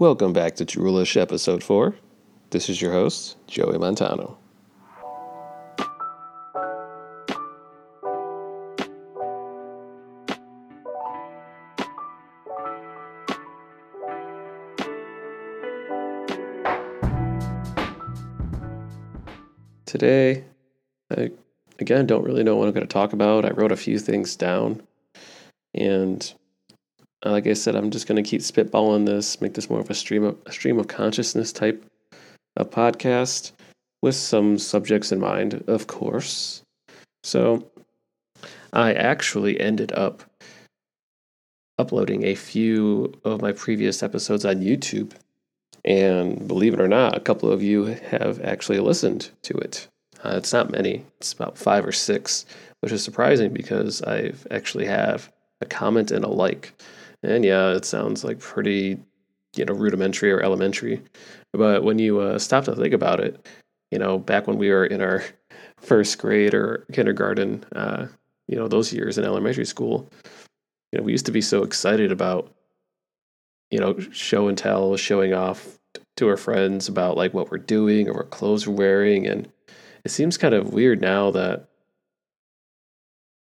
Welcome back to Droolish Episode 4. This is your host, Joey Montano. Today, I again don't really know what I'm going to talk about. I wrote a few things down, and like I said, I'm just going to keep spitballing this, make this more of a stream of a stream of consciousness type of podcast with some subjects in mind, of course. So, I actually ended up uploading a few of my previous episodes on YouTube and believe it or not, a couple of you have actually listened to it. Uh, it's not many, it's about five or six, which is surprising because I've actually have a comment and a like. And yeah, it sounds like pretty, you know, rudimentary or elementary. But when you uh, stop to think about it, you know, back when we were in our first grade or kindergarten, uh, you know, those years in elementary school, you know, we used to be so excited about you know, show and tell, showing off to our friends about like what we're doing or what clothes we're wearing. And it seems kind of weird now that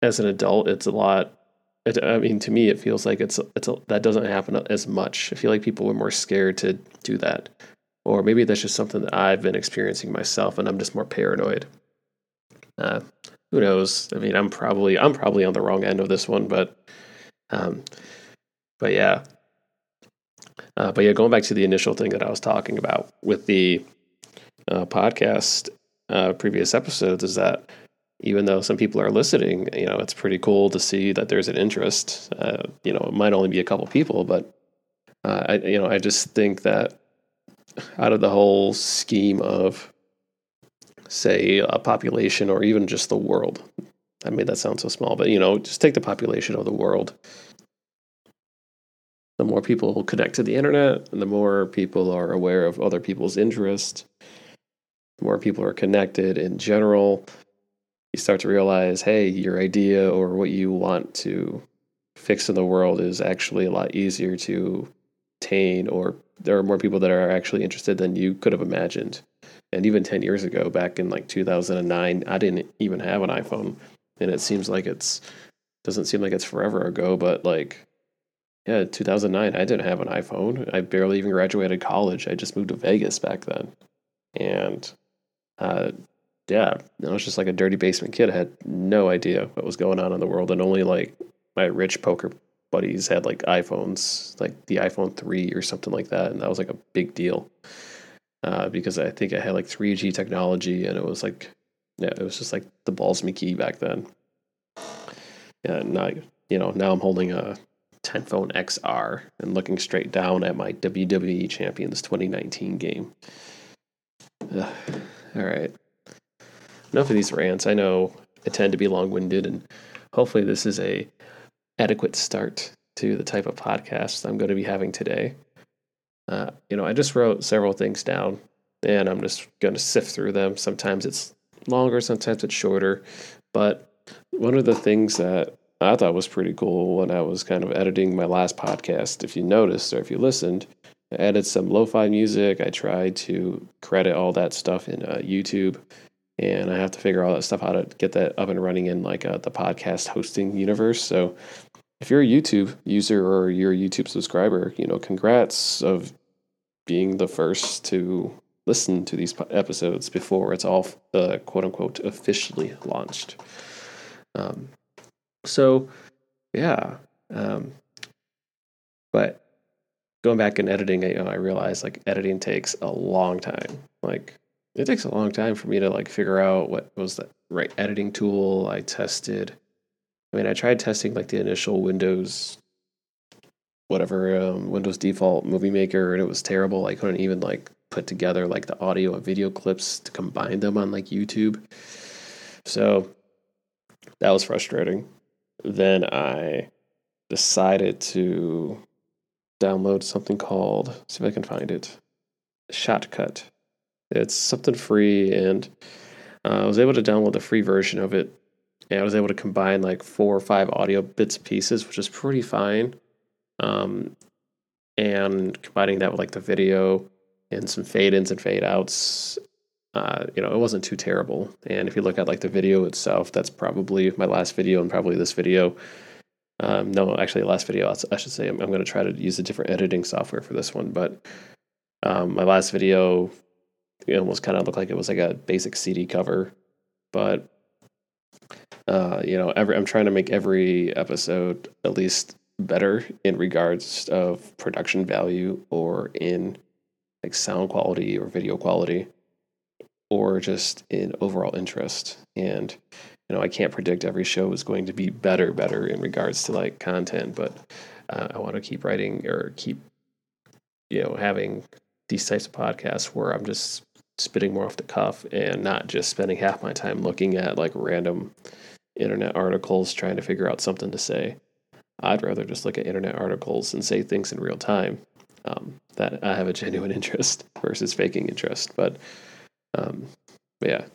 as an adult, it's a lot. It, I mean, to me, it feels like it's it's a, that doesn't happen as much. I feel like people were more scared to do that, or maybe that's just something that I've been experiencing myself, and I'm just more paranoid. Uh, who knows? I mean, I'm probably I'm probably on the wrong end of this one, but um, but yeah, uh, but yeah, going back to the initial thing that I was talking about with the uh, podcast uh, previous episodes is that even though some people are listening, you know, it's pretty cool to see that there's an interest. Uh, you know, it might only be a couple people, but uh, I, you know, I just think that out of the whole scheme of, say, a population or even just the world, I made that sound so small, but you know, just take the population of the world the more people connect to the internet, and the more people are aware of other people's interest, the more people are connected in general, you start to realize, hey, your idea or what you want to fix in the world is actually a lot easier to attain, or there are more people that are actually interested than you could have imagined. And even 10 years ago, back in like 2009, I didn't even have an iPhone. And it seems like it's, doesn't seem like it's forever ago, but like yeah, 2009. I didn't have an iPhone. I barely even graduated college. I just moved to Vegas back then, and uh, yeah, I was just like a dirty basement kid. I had no idea what was going on in the world, and only like my rich poker buddies had like iPhones, like the iPhone three or something like that, and that was like a big deal uh, because I think I had like 3G technology, and it was like yeah, it was just like the balls me key back then. Yeah, now you know now I'm holding a 10 phone XR and looking straight down at my WWE Champions 2019 game. Ugh. All right. Enough of these rants. I know I tend to be long winded, and hopefully, this is a adequate start to the type of podcast I'm going to be having today. Uh, you know, I just wrote several things down, and I'm just going to sift through them. Sometimes it's longer, sometimes it's shorter. But one of the things that I thought was pretty cool when I was kind of editing my last podcast. If you noticed or if you listened, I added some lo fi music. I tried to credit all that stuff in uh, YouTube, and I have to figure all that stuff how to get that up and running in like uh, the podcast hosting universe. So if you're a YouTube user or you're a YouTube subscriber, you know, congrats of being the first to listen to these episodes before it's all uh, quote unquote officially launched. Um, so, yeah. Um, but going back and editing, you know, I realized like editing takes a long time. Like it takes a long time for me to like figure out what was the right editing tool. I tested. I mean, I tried testing like the initial Windows, whatever um, Windows default movie maker, and it was terrible. I couldn't even like put together like the audio and video clips to combine them on like YouTube. So that was frustrating then I decided to download something called, see if I can find it, Shotcut. It's something free, and uh, I was able to download the free version of it, and I was able to combine like four or five audio bits pieces, which is pretty fine. Um, and combining that with like the video and some fade ins and fade outs, uh, you know, it wasn't too terrible. And if you look at like the video itself, that's probably my last video and probably this video. Um, no, actually, last video, I should say, I'm, I'm going to try to use a different editing software for this one. But um, my last video, it almost kind of looked like it was like a basic CD cover. But, uh, you know, every, I'm trying to make every episode at least better in regards of production value or in like sound quality or video quality or just in overall interest. And you know, I can't predict every show is going to be better, better in regards to like content, but uh, I want to keep writing or keep, you know, having these types of podcasts where I'm just spitting more off the cuff and not just spending half my time looking at like random internet articles trying to figure out something to say. I'd rather just look at internet articles and say things in real time um, that I have a genuine interest versus faking interest. But, um, but yeah,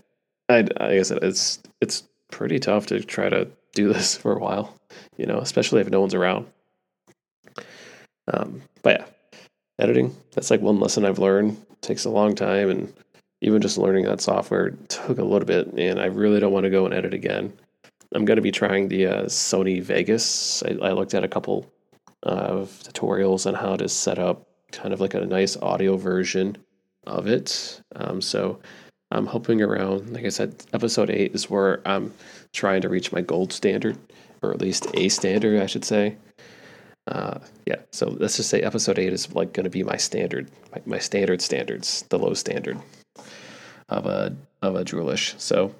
I, I said, it's it's pretty tough to try to do this for a while, you know, especially if no one's around. Um, but yeah, editing, that's like one lesson I've learned. It takes a long time, and even just learning that software took a little bit, and I really don't want to go and edit again. I'm going to be trying the uh, Sony Vegas. I, I looked at a couple of tutorials on how to set up kind of like a nice audio version of it. Um, so I'm hoping around, like I said, episode eight is where I'm trying to reach my gold standard, or at least a standard, I should say. Uh, yeah, so let's just say episode eight is like going to be my standard, my, my, standard standards, the low standard of a of a Droolish. So,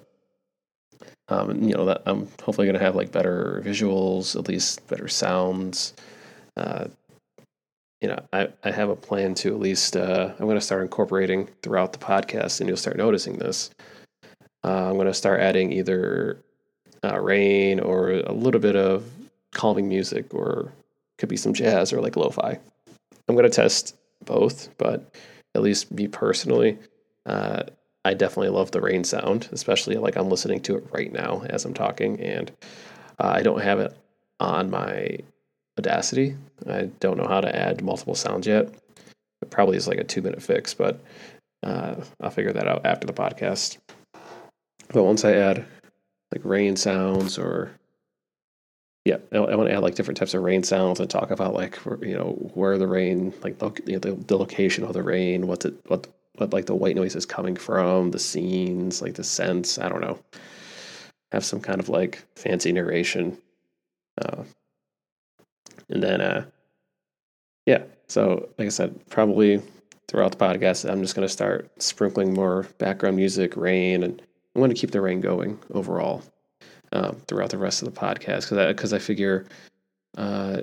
um, you know, that I'm hopefully going to have like better visuals, at least better sounds, uh, you know, I, I have a plan to at least, uh, I'm going to start incorporating throughout the podcast, and you'll start noticing this. Uh, I'm going to start adding either uh, rain or a little bit of calming music, or could be some jazz or like lo fi. I'm to test both, but at least me personally, uh, I definitely love the rain sound, especially like I'm listening to it right now as I'm talking, and uh, I don't have it on my Audacity. I don't know how to add multiple sounds yet. It probably is like a two minute fix, but uh, I'll figure that out after the podcast. But once I add like rain sounds or yeah, I, want to add like different types of rain sounds and talk about like you know where the rain, like the, the location of the rain, what's it, what what like the white noise is coming from, the scenes, like the sense. I don't know. Have some kind of like fancy narration. Uh, and then, uh, yeah, so like I said, probably throughout the podcast, I'm just going to start sprinkling more background music, rain, and I want to keep the rain going overall um, throughout the rest of the podcast because I, cause I figure uh,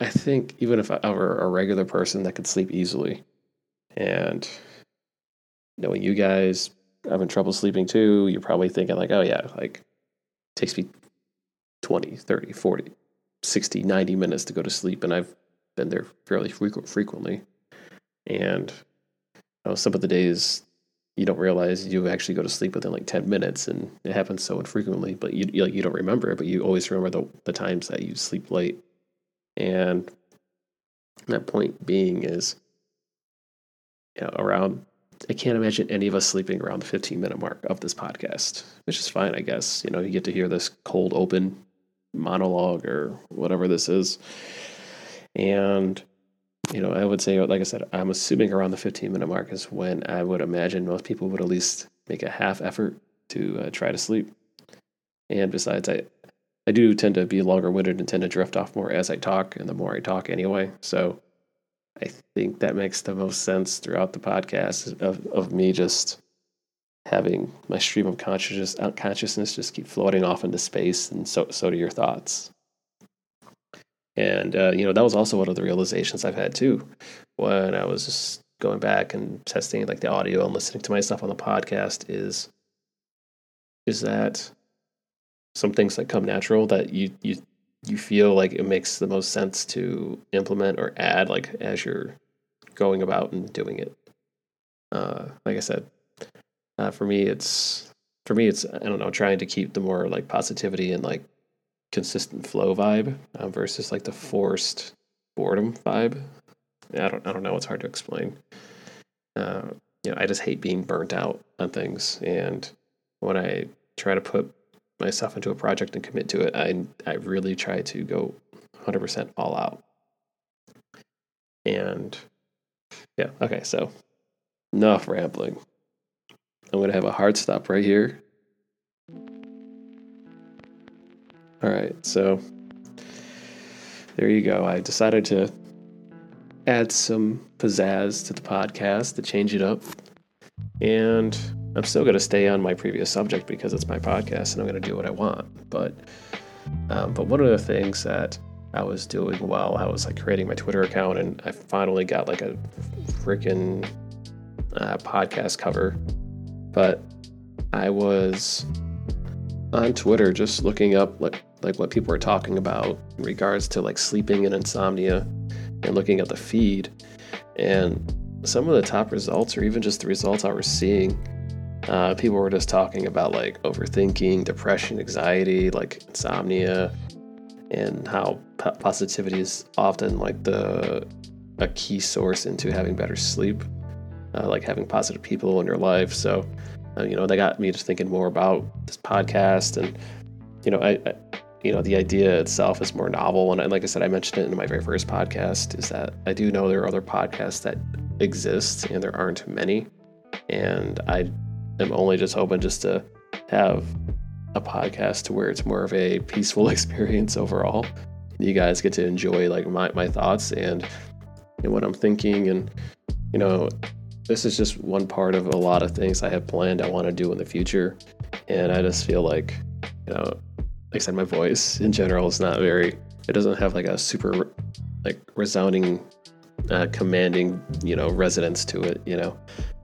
I think even if I were a regular person that could sleep easily, and knowing you guys having trouble sleeping too, you're probably thinking like, oh yeah, like takes me 20, 30, 40, 60, 90 minutes to go to sleep, and I've been there fairly frequently. And you know, some of the days you don't realize you actually go to sleep within like 10 minutes, and it happens so infrequently, but you, you, you don't remember it, but you always remember the, the times that you sleep late. And that point being is you know, around I can't imagine any of us sleeping around the 15 minute mark of this podcast, which is fine, I guess. You know, you get to hear this cold open monologue or whatever this is. And, you know, I would say, like I said, I'm assuming around the 15 minute mark is when I would imagine most people would at least make a half effort to uh, try to sleep. And besides, I, I do tend to be longer winded and tend to drift off more as I talk, and the more I talk anyway. So I think that makes the most sense throughout the podcast of, of me just having my stream of consciousness consciousness just keep floating off into space and so so do your thoughts and uh, you know that was also one of the realizations i've had too when i was just going back and testing like the audio and listening to myself on the podcast is is that some things that come natural that you you you feel like it makes the most sense to implement or add like as you're going about and doing it. Uh, like i said uh, for me, it's for me, it's I don't know, trying to keep the more like positivity and like consistent flow vibe uh, versus like the forced boredom vibe. I don't I don't know. It's hard to explain. Uh, you know, I just hate being burnt out on things, and when I try to put myself into a project and commit to it, I I really try to go 100% all out. And yeah, okay, so enough rambling. I'm going to have a hard stop right here. All right, so there you go. I decided to add some pizzazz to the podcast to change it up. And I'm still going to stay on my previous subject because it's my podcast and I'm going to do what I want. But um, but one of the things that I was doing while I was like creating my Twitter account and I finally got like a freaking uh, podcast cover. But I was on Twitter just looking up like like what people were talking about in regards to like sleeping and insomnia and looking at the feed and some of the top results or even just the results I was seeing uh, people were just talking about like overthinking depression anxiety like insomnia and how positivity is often like the a key source into having better sleep, uh, like having positive people in your life. So, uh, you know, that got me just thinking more about this podcast, and you know, I, I, you know, the idea itself is more novel. And like I said, I mentioned it in my very first podcast. Is that I do know there are other podcasts that exist, and there aren't many, and I am only just hoping just to have a podcast to where it's more of a peaceful experience overall. You guys get to enjoy like my, my thoughts and, and what I'm thinking. And, you know, this is just one part of a lot of things I have planned I want to do in the future. And I just feel like, you know, like I said, my voice in general is not very, it doesn't have like a super like resounding, uh, commanding, you know, resonance to it, you know.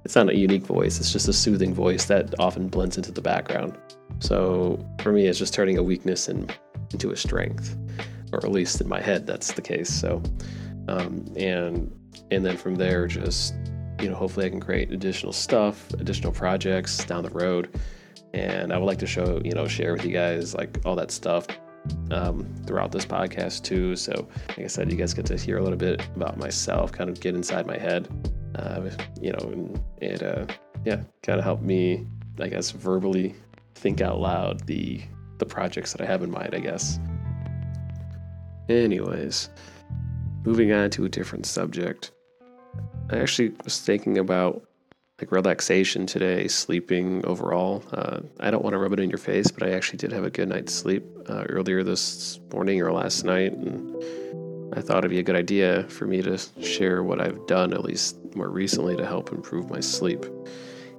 It's not a unique voice, it's just a soothing voice that often blends into the background. So for me, it's just turning a weakness in, into a strength, or at least in my head, that's the case. So, um, and and then from there, just you know, hopefully I can create additional stuff, additional projects down the road, and I would like to show you know share with you guys like all that stuff um, throughout this podcast too. So, like I said, you guys get to hear a little bit about myself, kind of get inside my head, uh, you know, and it uh, yeah, kind of help me, I guess, verbally think out loud the the projects that I have in mind, I guess. Anyways, moving on to a different subject. I actually was thinking about like relaxation today, sleeping overall. Uh, I don't want to rub it in your face, but I actually did have a good night's sleep uh, earlier this morning or last night, and I thought it'd be a good idea for me to share what I've done, at least more recently, to help improve my sleep.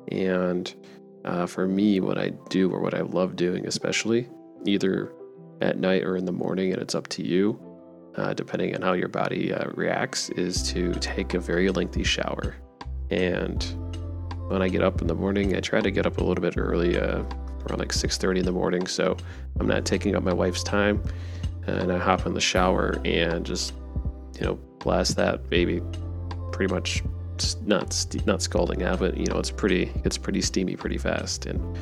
And uh, for me, what I do or what I love doing, especially either at night or in the morning, and it's up to you, uh, depending on how your body uh, reacts, is to take a very lengthy shower. And when I get up in the morning, I try to get up a little bit early, uh, around like 6:30 in the morning, so I'm not taking up my wife's time. And I hop in the shower and just, you know, blast that baby pretty much not not scalding out, but you know it's pretty it's pretty steamy pretty fast. And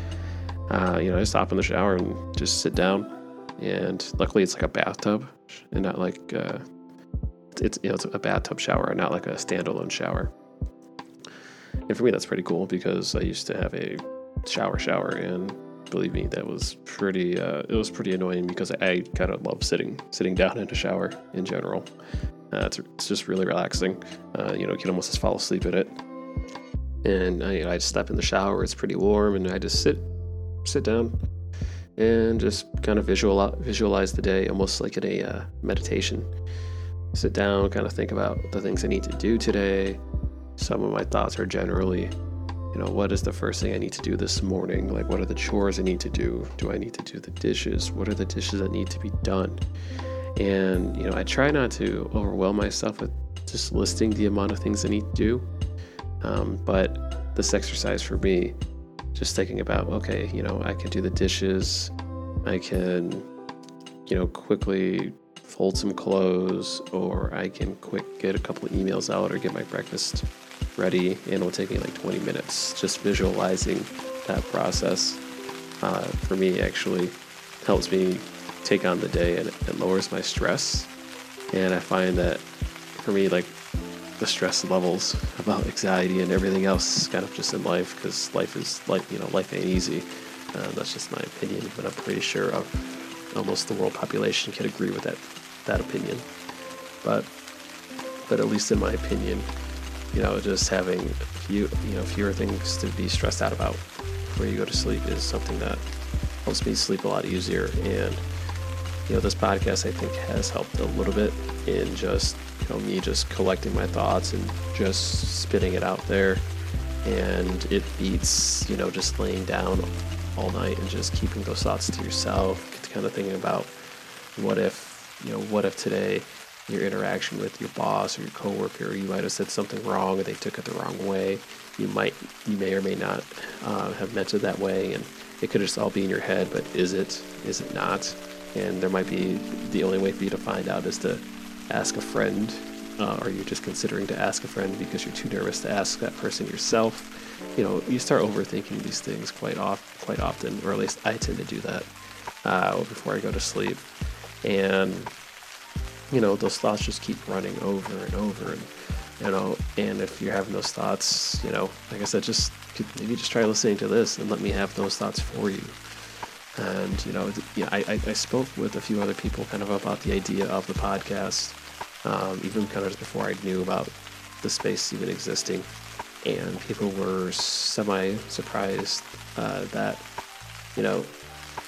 uh, you know I just hop in the shower and just sit down. And luckily it's like a bathtub and not like uh, it's you know it's a bathtub shower, not like a standalone shower. And for me that's pretty cool because I used to have a shower shower and believe me that was pretty uh, it was pretty annoying because I, I kind of love sitting sitting down in a shower in general uh, it's, it's, just really relaxing. Uh, you know, you can almost just fall asleep in it. And I, you know, I step in the shower. It's pretty warm, and I just sit, sit down, and just kind of visualize visualize the day, almost like in a uh, meditation. Sit down, kind of think about the things I need to do today. Some of my thoughts are generally, you know, what is the first thing I need to do this morning? Like, what are the chores I need to do? Do I need to do the dishes? What are the dishes that need to be done? And, you know, I try not to overwhelm myself with just listing the amount of things I need to do. Um, but this exercise for me, just thinking about, okay, you know, I can do the dishes, I can, you know, quickly fold some clothes, or I can quick get a couple of emails out or get my breakfast ready, and it'll take me like 20 minutes. Just visualizing that process uh, for me actually helps me take on the day and it lowers my stress. And I find that for me, like the stress levels, about anxiety and everything else, kind of just in life, because life is like you know life ain't easy. Uh, that's just my opinion, but I'm pretty sure almost the world population can agree with that that opinion. But but at least in my opinion, you know, just having few you know fewer things to be stressed out about before you go to sleep is something that helps me sleep a lot easier and you know, this podcast I think has helped a little bit in just, you know, me just collecting my thoughts and just spitting it out there. And it beats, you know, just laying down all night and just keeping those thoughts to yourself, kind of thinking about what if, you know, what if today your interaction with your boss or your coworker, you might have said something wrong or they took it the wrong way. You might, you may or may not uh, have meant it that way, and it could just all be in your head. But is it? Is it not? and there might be the only way for you to find out is to ask a friend uh, or you're just considering to ask a friend because you're too nervous to ask that person yourself you know you start overthinking these things quite off quite often or at least i tend to do that uh, before i go to sleep and you know those thoughts just keep running over and over and you know and if you're having those thoughts you know like i said just maybe just try listening to this and let me have those thoughts for you and you know, yeah, I, I spoke with a few other people kind of about the idea of the podcast, um, even kind of before I knew about the space even existing, and people were semi surprised uh, that you know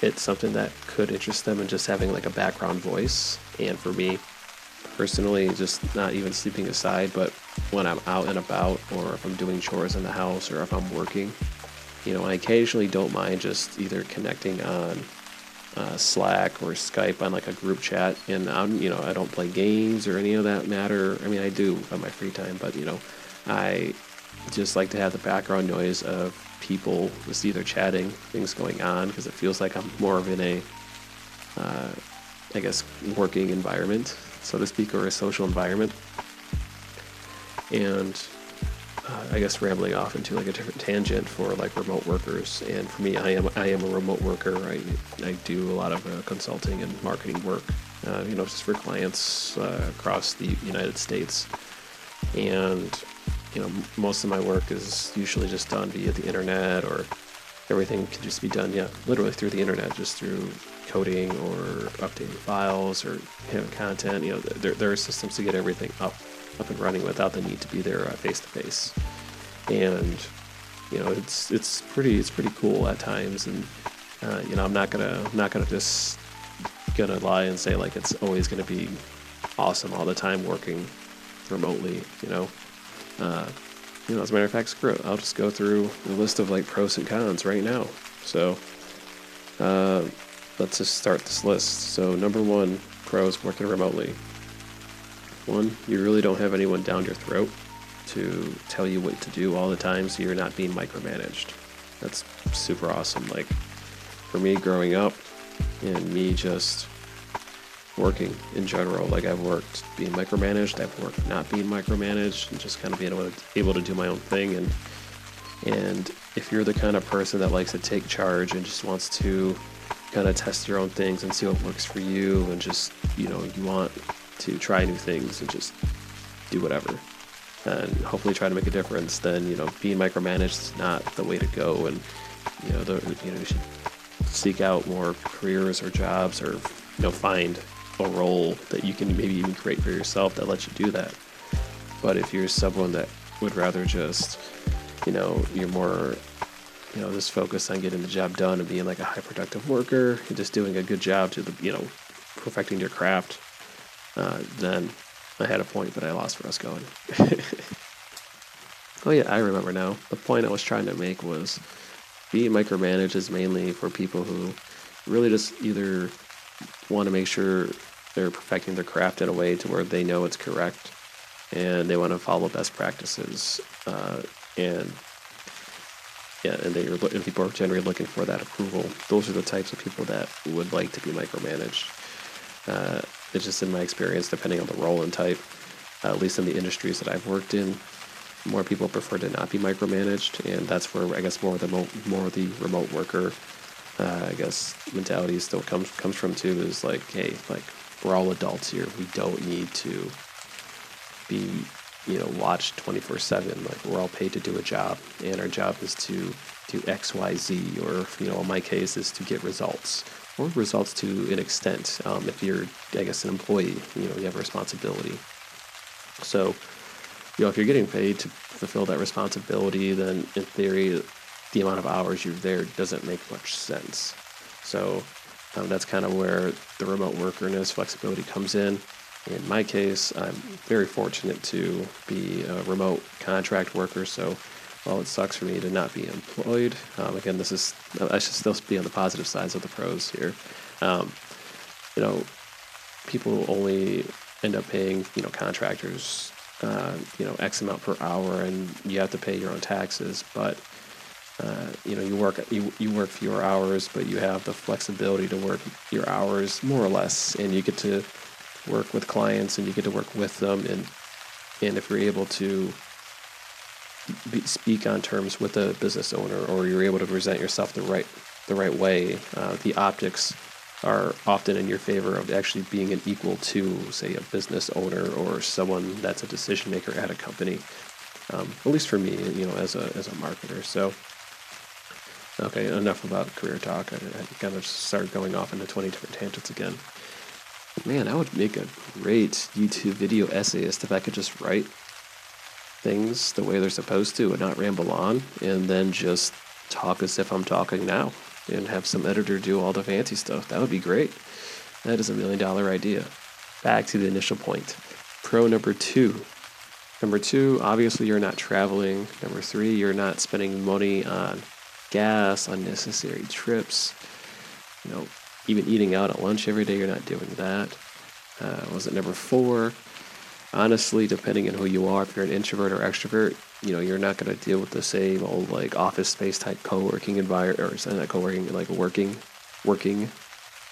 it's something that could interest them in just having like a background voice. And for me personally, just not even sleeping aside, but when I'm out and about, or if I'm doing chores in the house, or if I'm working you know, I occasionally don't mind just either connecting on uh, Slack or Skype on like a group chat. And I'm, you know, I don't play games or any of that matter. I mean, I do on my free time, but you know, I just like to have the background noise of people just either chatting, things going on, because it feels like I'm more of in a, uh, I guess, working environment, so to speak, or a social environment. And uh, I guess rambling off into like a different tangent for like remote workers. And for me, I am I am a remote worker. I I do a lot of uh, consulting and marketing work, uh, you know, just for clients uh, across the United States. And you know, most of my work is usually just done via the internet, or everything can just be done, yeah, literally through the internet, just through coding or updating files or know, content. You know, there there are systems to get everything up up and running without the need to be there face to face. And you know, it's it's pretty it's pretty cool at times. And uh, you know, I'm not gonna I'm not gonna just gonna lie and say like it's always gonna be awesome all the time working remotely. You know. Uh, you know, as a matter of fact, screw it. I'll just go through the list of like pros and cons right now. So, uh, let's just start this list. So, number one, pros working remotely. One, you really don't have anyone down your throat to tell you what to do all the time, so you're not being micromanaged. That's super awesome. Like for me growing up and me just working in general, like I've worked being micromanaged, I've worked not being micromanaged, and just kind of being able to, able to do my own thing. And and if you're the kind of person that likes to take charge and just wants to kind of test your own things and see what works for you, and just you know you want to try new things and just do whatever and hopefully try to make a difference, then you know being micromanaged is not the way to go, and you know the you know you should seek out more careers or jobs or you know find a role that you can maybe even create for yourself that lets you do that. But if you're someone that would rather just you know you're more you know just focus on getting the job done and being like a high productive worker and just doing a good job to the you know perfecting your craft uh, then I had a point, but I lost where I was going. oh, yeah, I remember now. The point I was trying to make was being micromanaged is mainly for people who really just either want to make sure they're perfecting their craft in a way to where they know it's correct and they want to follow best practices. Uh, and yeah, and they are, and people are generally looking for that approval. Those are the types of people that would like to be micromanaged. Uh, it's just in my experience, depending on the role and type, uh, at least in the industries that I've worked in, more people prefer to not be micromanaged, and that's where I guess more of the mo- more of the remote worker, uh, I guess mentality still comes comes from too. Is like, hey, like we're all adults here. We don't need to be you know watch 24 7 like we're all paid to do a job and our job is to do xyz or you know in my case is to get results or results to an extent um, if you're i guess an employee you know you have a responsibility. So you know if you're getting paid to fulfill that responsibility then in theory the amount of hours you're there doesn't make much sense. So um, that's kind of where the remote workerness flexibility comes in in my case, I'm very fortunate to be a remote contract worker. So while it sucks for me to not be employed, um, again, this is I should still be on the positive sides of the pros here. Um, you know, people only end up paying you know contractors uh, you know X amount per hour, and you have to pay your own taxes. But uh, you know, you work you, you work fewer hours, but you have the flexibility to work your hours more or less, and you get to work with clients and you get to work with them and and if you're able to be, speak on terms with a business owner or you're able to present yourself the right the right way uh, the optics are often in your favor of actually being an equal to say a business owner or someone that's a decision maker at a company um, at least for me you know as a as a marketer. So okay enough about career talk. I, I kind of started going off into 20 different tangents again Man, I would make a great YouTube video essayist if I could just write things the way they're supposed to and not ramble on and then just talk as if I'm talking now and have some editor do all the fancy stuff. That would be great. That is a million dollar idea. Back to the initial point. Pro number two. Number two, obviously, you're not traveling. Number three, you're not spending money on gas, unnecessary trips. You know, even eating out at lunch every day, you're not doing that. Uh, was it number four? Honestly, depending on who you are, if you're an introvert or extrovert, you know, you're not going to deal with the same old like office space type co-working environment, or not co-working, like working, working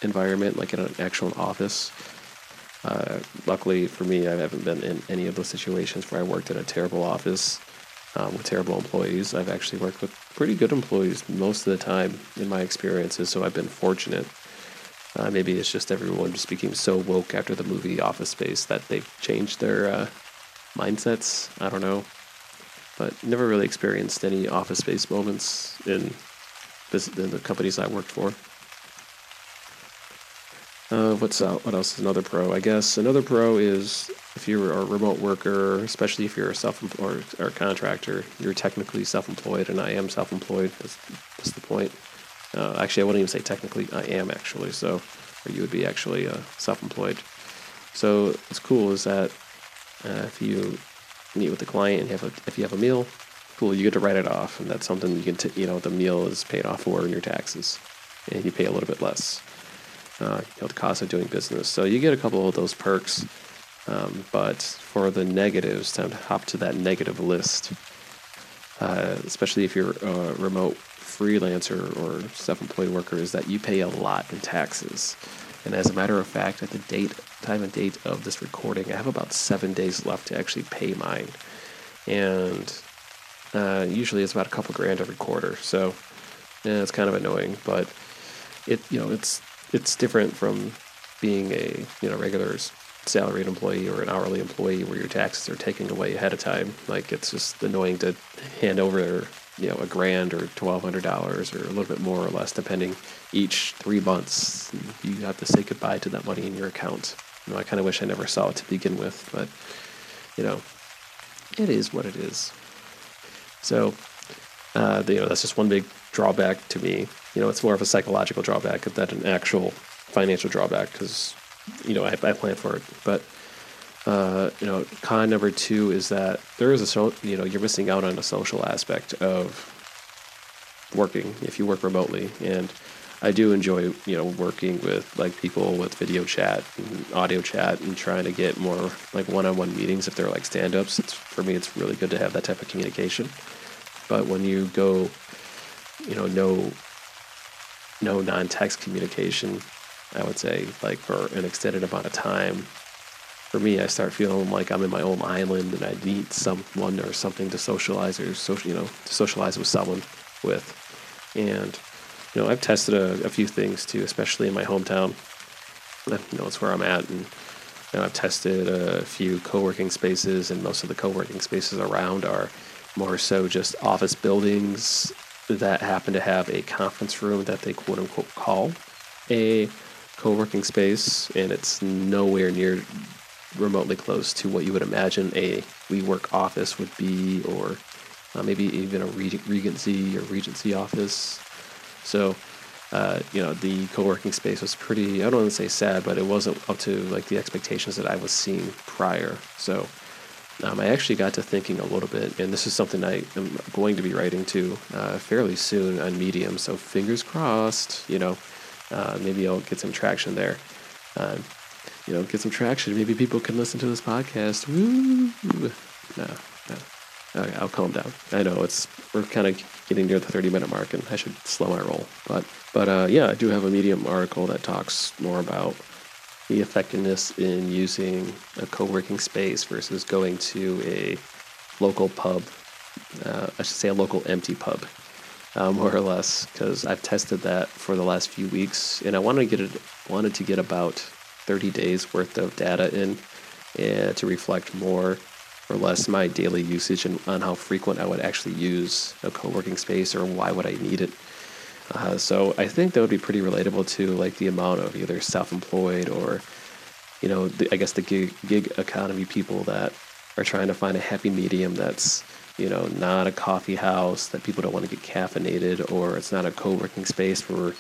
environment, like in an actual office. Uh, luckily for me, I haven't been in any of those situations where I worked in a terrible office um, with terrible employees. I've actually worked with pretty good employees most of the time in my experiences, so I've been fortunate. Uh, maybe it's just everyone just became so woke after the movie Office Space that they've changed their uh, mindsets. I don't know, but never really experienced any Office Space moments in this in the companies I worked for. Uh, what's out? What else is another pro? I guess another pro is if you're a remote worker, especially if you're a self-employed or, a contractor, you're technically self-employed, and I am self-employed. That's, that's the point. Uh, actually, I wouldn't even say technically. I am actually. So, or you would be actually uh, self-employed. So what's cool is that uh, if you meet with the client and have a, if you have a meal, cool, you get to write it off, and that's something you can t- you know the meal is paid off for in your taxes, and you pay a little bit less. Uh, you know the cost of doing business. So you get a couple of those perks. Um, but for the negatives, time to hop to that negative list. Uh, especially if you're a remote freelancer or self-employed worker is that you pay a lot in taxes. And as a matter of fact, at the date, time and date of this recording, I have about seven days left to actually pay mine. And uh, usually it's about a couple grand every quarter. So yeah, it's kind of annoying, but it you know it's it's different from being a you know regular salaried employee or an hourly employee where your taxes are taken away ahead of time. Like it's just annoying to hand over you know a grand or twelve hundred dollars or a little bit more or less depending each three months you have to say goodbye to that money in your account. You know i kind of wish i never saw it to begin with but you know it is what it is. So uh, you know that's just one big drawback to me. You know it's more of a psychological drawback than an actual financial drawback because you know I, I plan for it. But uh, you know, con number two is that there is a so you know you're missing out on a social aspect of working if you work remotely, and I do enjoy you know working with like people with video chat and audio chat and trying to get more like one-on-one meetings if they're like stand-ups. For me, it's really good to have that type of communication. But when you go, you know, no no non-text communication, I would say like for an extended amount of time for me, I start feeling like I'm in my own island and I need someone or something to socialize or social, you know, to socialize with someone with. And you know, I've tested a, a few things too, especially in my hometown. You know, it's where I'm at, and you know, I've tested a few co-working spaces, and most of the co-working spaces around are more so just office buildings that happen to have a conference room that they quote unquote call a co-working space, and it's nowhere near remotely close to what you would imagine a WeWork office would be, or uh, maybe even a Regency or Regency office. So, uh, you know, the co-working space was pretty. I don't want to say sad, but it wasn't up to like the expectations that I was seeing prior. So, um, I actually got to thinking a little bit, and this is something I am going to be writing to uh, fairly soon on Medium. So, fingers crossed. You know, uh, maybe I'll get some traction there. Um, you know, get some traction. Maybe people can listen to this podcast. Woo! No, no. Okay, I'll calm down. I know it's we're kind of getting near the 30 minute mark, and I should slow my roll. But but uh, yeah, I do have a Medium article that talks more about the effectiveness in using a co-working space versus going to a local pub. Uh, I should say a local empty pub, uh, more or less, because I've tested that for the last few weeks, and I wanted to get it wanted to get about 30 days worth of data in and to reflect more or less my daily usage and on how frequent I would actually use a co-working space or why would I need it. Uh, so I think that would be pretty relatable to like the amount of either self-employed or you know the, I guess the gig gig economy people that are trying to find a happy medium that's you know not a coffee house that people don't want to get caffeinated or it's not a co-working space where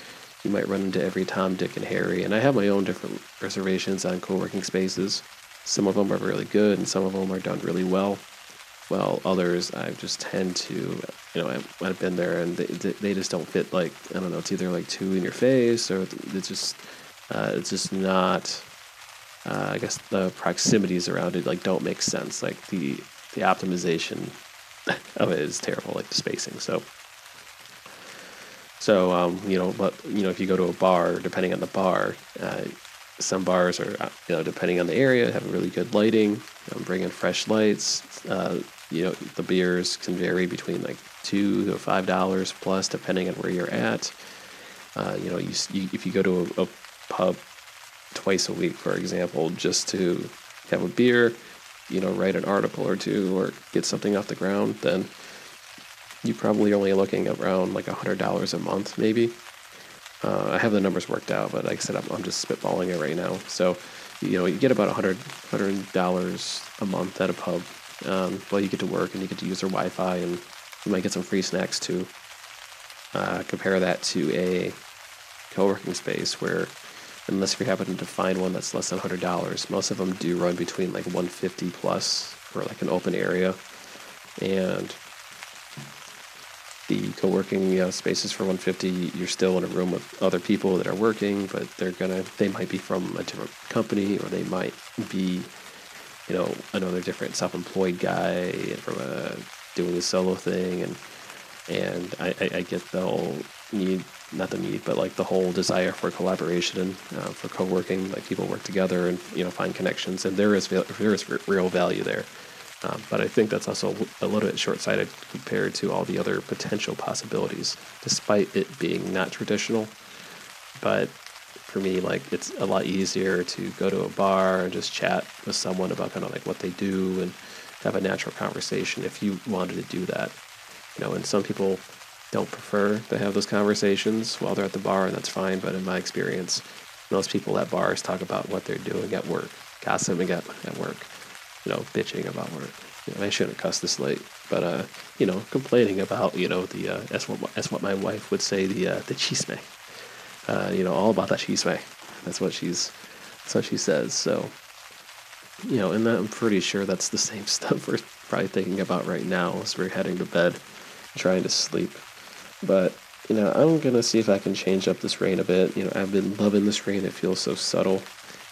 you might run into every Tom, Dick, and Harry. And I have my own different reservations on co working spaces. Some of them are really good, and some of them are done really well. While others, I just tend to, you know, I've been there and they, they just don't fit. Like I don't know, it's either like too in your face or it's just, uh, it's just not. Uh, I guess the proximities around it like don't make sense. Like the the optimization of it is terrible, like the spacing. So so, um, you know, but, you know, if you go to a bar, depending on the bar, uh, some bars are, uh, you know, depending on the area, have really good lighting, um, bring in fresh lights. Uh, you know, the beers can vary between like two to five dollars plus, depending on where you're at. Uh, you know, you, you, if you go to a, a pub twice a week, for example, just to have a beer, you know, write an article or two or get something off the ground, then you probably only looking around like a hundred dollars a month, maybe. Uh, I have the numbers worked out, but like I said, I'm, I'm just spitballing it right now. So, you know, you get about a hundred hundred dollars a month at a pub. Um, well, you get to work and you get to use their Wi-Fi, and you might get some free snacks too. Uh, compare that to a co-working space where, unless you happen to find one that's less than hundred dollars, most of them do run between like 150 plus for like an open area, and the co-working you know, spaces for 150 you're still in a room with other people that are working but they're gonna they might be from a different company or they might be you know another different self-employed guy from a doing a solo thing and and I, I, I get the whole need not the need but like the whole desire for collaboration and uh, for co-working like people work together and you know find connections and there is there is real value there um, but I think that's also a little bit short sighted compared to all the other potential possibilities, despite it being not traditional. But for me, like it's a lot easier to go to a bar and just chat with someone about kind of like what they do and have a natural conversation if you wanted to do that. You know, and some people don't prefer to have those conversations while they're at the bar, and that's fine. But in my experience, most people at bars talk about what they're doing at work, gossiping at, at work you know, bitching about work. You know, I shouldn't cuss this late, but uh, you know, complaining about you know the uh, that's what that's what my wife would say the uh, the chisme. Uh, you know, all about that chisme. That's what she's that's what she says. So, you know, and I'm pretty sure that's the same stuff we're probably thinking about right now as we're heading to bed, trying to sleep. But you know, I'm gonna see if I can change up this rain a bit. You know, I've been loving this rain. It feels so subtle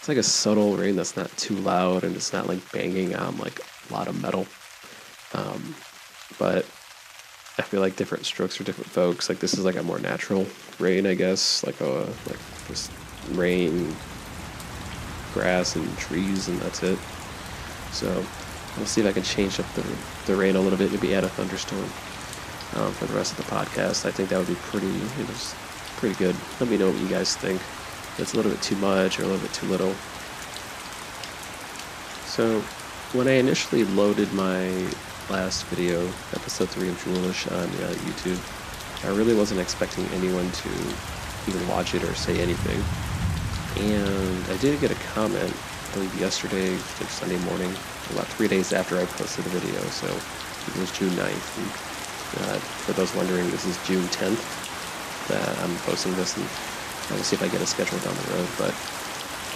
it's like a subtle rain that's not too loud and it's not like banging on like a lot of metal. Um, but I feel like different strokes for different folks. Like this is like a more natural rain, I guess. Like a like just rain, grass and trees, and that's it. So we'll see if I can change up the the rain a little bit. Maybe add a thunderstorm um, for the rest of the podcast. I think that would be pretty. It was pretty good. Let me know what you guys think it's a little bit too much or a little bit too little. So, when I initially loaded my last video, episode 3 of Droolish on uh, YouTube, I really wasn't expecting anyone to even watch it or say anything. And I did get a comment, I believe yesterday, like Sunday morning, about three days after I posted the video, so it was June 9th. And, uh, for those wondering, this is June 10th that I'm posting this, and I'll see if I get a schedule down the road. But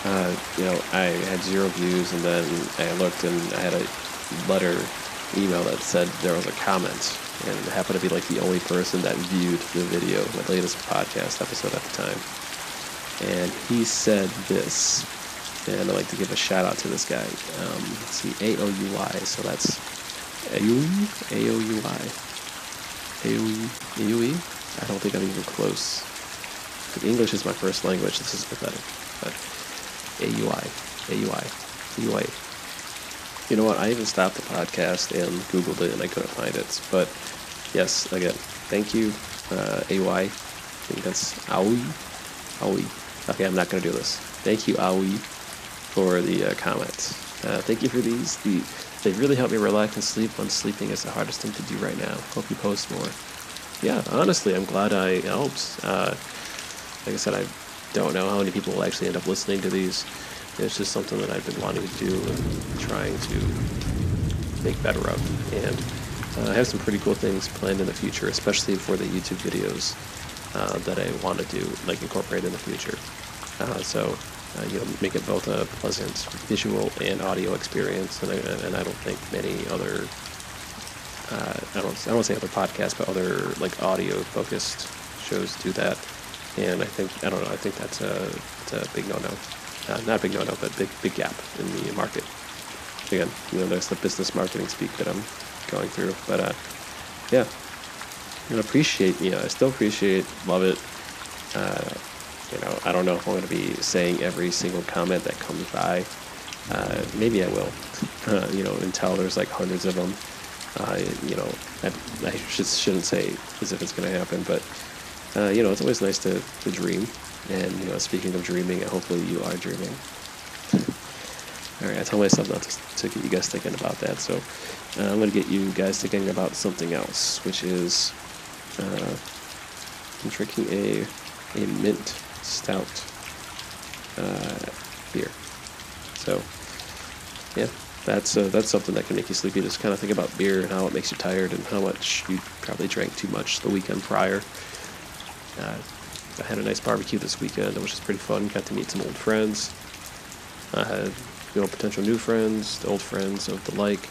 uh, you know, I had zero views, and then I looked and I had a letter email that said there was a comment, and happened to be like the only person that viewed the video, the latest podcast episode at the time. And he said this, and I'd like to give a shout out to this guy. Um, let's see, A O U Y, so that's A O U I A O U E. I don't think I'm even close. English is my first language. This is pathetic, but. AUI, AUI, AUI. You know what? I even stopped the podcast and Googled it and I couldn't find it. But yes, again, thank you, uh, AUI. I think that's Aoi. Aoi. Okay, I'm not going to do this. Thank you, Aoi, for the uh, comments. Uh, thank you for these. The, they really help me relax and sleep when sleeping is the hardest thing to do right now. Hope you post more. Yeah, honestly, I'm glad I helped. Uh, like I said, I don't know how many people will actually end up listening to these. It's just something that I've been wanting to do and trying to make better of. And uh, I have some pretty cool things planned in the future, especially for the YouTube videos uh, that I want to do, like incorporate in the future. Uh, so, uh, you know, make it both a pleasant visual and audio experience. And I, and I don't think many other, uh, I don't, I don't say other podcasts, but other like audio focused shows do that and I think I don't know. I think that's a, that's a big no-no. Uh, not a big no-no, but big big gap in the market. Again, you know, there's the business marketing speak that I'm going through, but uh, yeah, I appreciate. You know, I still appreciate, love it. Uh, you know, I don't know if I'm going to be saying every single comment that comes by. Uh, maybe I will. Uh, you know, until there's like hundreds of them. Uh, you know, I, I shouldn't say as if it's going to happen, but uh, you know, it's always nice to, to dream. And, you know, speaking of dreaming, hopefully you are dreaming. All right, I tell myself not to, to get you guys thinking about that. So uh, I'm going to get you guys thinking about something else, which is uh, I'm drinking a, a mint stout uh, beer. So, yeah, that's uh, that's something that can make you sleepy. Just kind of think about beer and how it makes you tired and how much you probably drank too much the weekend prior. Uh, I had a nice barbecue this weekend, which was pretty fun. Got to meet some old friends. I had, you know, potential new friends, old friends of the like,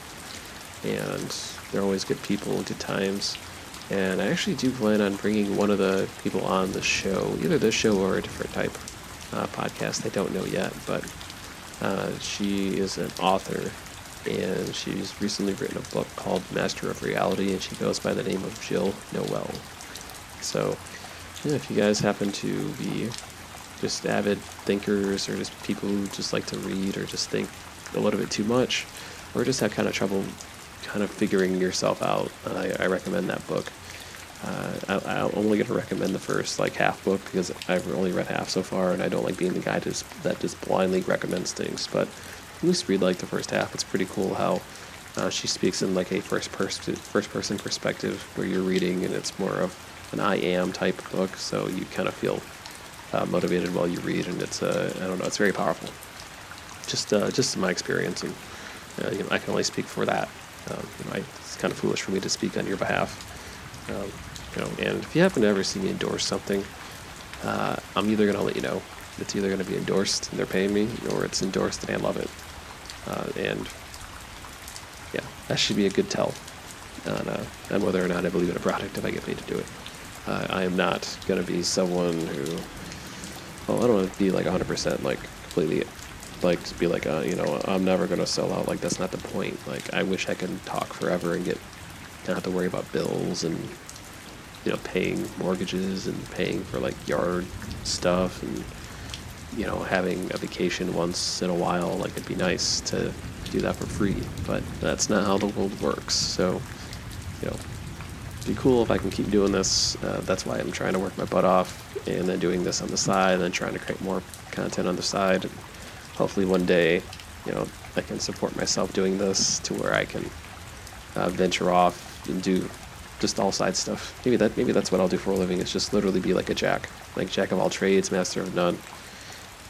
and they're always good people, good times. And I actually do plan on bringing one of the people on the show, either this show or a different type uh, podcast. I don't know yet, but uh, she is an author, and she's recently written a book called Master of Reality, and she goes by the name of Jill Noel. So if you guys happen to be just avid thinkers or just people who just like to read or just think a little bit too much or just have kind of trouble kind of figuring yourself out, I, I recommend that book. Uh, I, am only going to recommend the first like half book because I've only read half so far, and I don't like being the guy just, that just blindly recommends things. But at least read like the first half. It's pretty cool how uh, she speaks in like a first person first person perspective where you're reading, and it's more of an I am type book, so you kind of feel uh, motivated while you read, and it's uh, I don't know, it's very powerful. Just uh, just my experience, and uh, you know, I can only speak for that. Um, you know, I, it's kind of foolish for me to speak on your behalf. Um, you know, and if you happen to ever see me endorse something, uh, I'm either going to let you know it's either going to be endorsed and they're paying me, or it's endorsed and I love it. Uh, and yeah, that should be a good tell on, on whether or not I believe in a product if I get paid to do it. Uh, I am not going to be someone who, well, I don't want to be like 100% like completely like to be like, uh, you know, I'm never going to sell out. Like, that's not the point. Like, I wish I could talk forever and get, not have to worry about bills and, you know, paying mortgages and paying for like yard stuff and, you know, having a vacation once in a while. Like, it'd be nice to do that for free, but that's not how the world works. So, you know, be cool if I can keep doing this. Uh, that's why I'm trying to work my butt off and then doing this on the side and then trying to create more content on the side. Hopefully one day, you know, I can support myself doing this to where I can uh, venture off and do just all side stuff. Maybe that maybe that's what I'll do for a living. Is just literally be like a jack, like jack of all trades, master of none.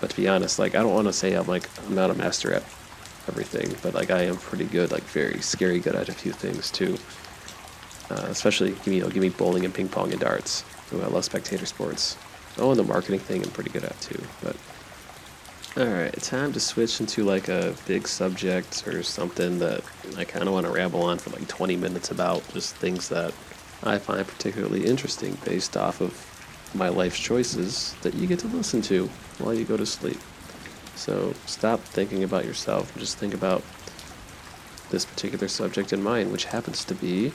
But to be honest, like I don't want to say I'm like I'm not a master at everything, but like I am pretty good, like very scary good at a few things too. Uh, especially give me you know, give me bowling and ping pong and darts. Ooh, I love spectator sports. Oh, and the marketing thing I'm pretty good at too. But all right, time to switch into like a big subject or something that I kind of want to ramble on for like 20 minutes about, just things that I find particularly interesting based off of my life's choices that you get to listen to while you go to sleep. So stop thinking about yourself and just think about this particular subject in mind, which happens to be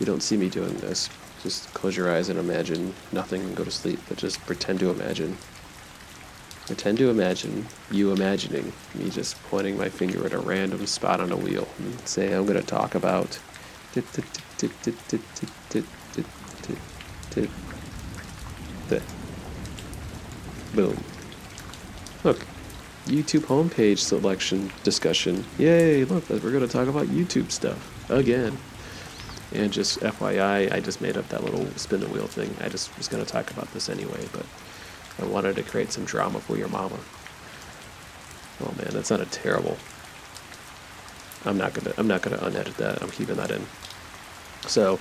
you don't see me doing this. Just close your eyes and imagine nothing and go to sleep, but just pretend to imagine. Pretend to imagine you imagining me just pointing my finger at a random spot on a wheel and say, I'm going to talk about. Boom. Look, YouTube homepage selection discussion. Yay, look, we're going to talk about YouTube stuff again. And just FYI, I just made up that little spin the wheel thing. I just was going to talk about this anyway, but I wanted to create some drama for your mama. Oh man, that sounded terrible. I'm not gonna I'm not gonna unedit that. I'm keeping that in. So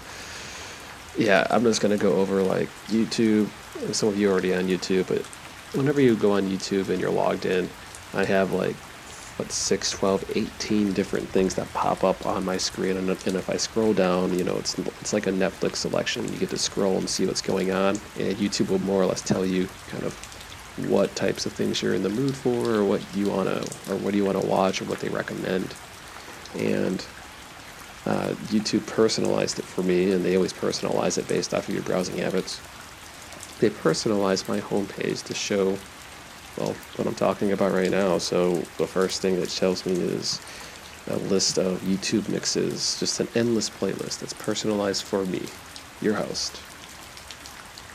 yeah, I'm just gonna go over like YouTube. Some of you are already on YouTube, but whenever you go on YouTube and you're logged in, I have like what 6 12 18 different things that pop up on my screen. And, and if i scroll down you know it's it's like a netflix selection. You get to scroll and see what's going on. And youtube will more or less tell you kind of what types of things you're in the mood for or what you want to or what do you want to watch or what they recommend. And uh, youtube personalized it for me and they always personalize it based off of your browsing habits. They personalize my homepage to show well, what I'm talking about right now. So the first thing that tells me is a list of YouTube mixes, just an endless playlist that's personalized for me, your host.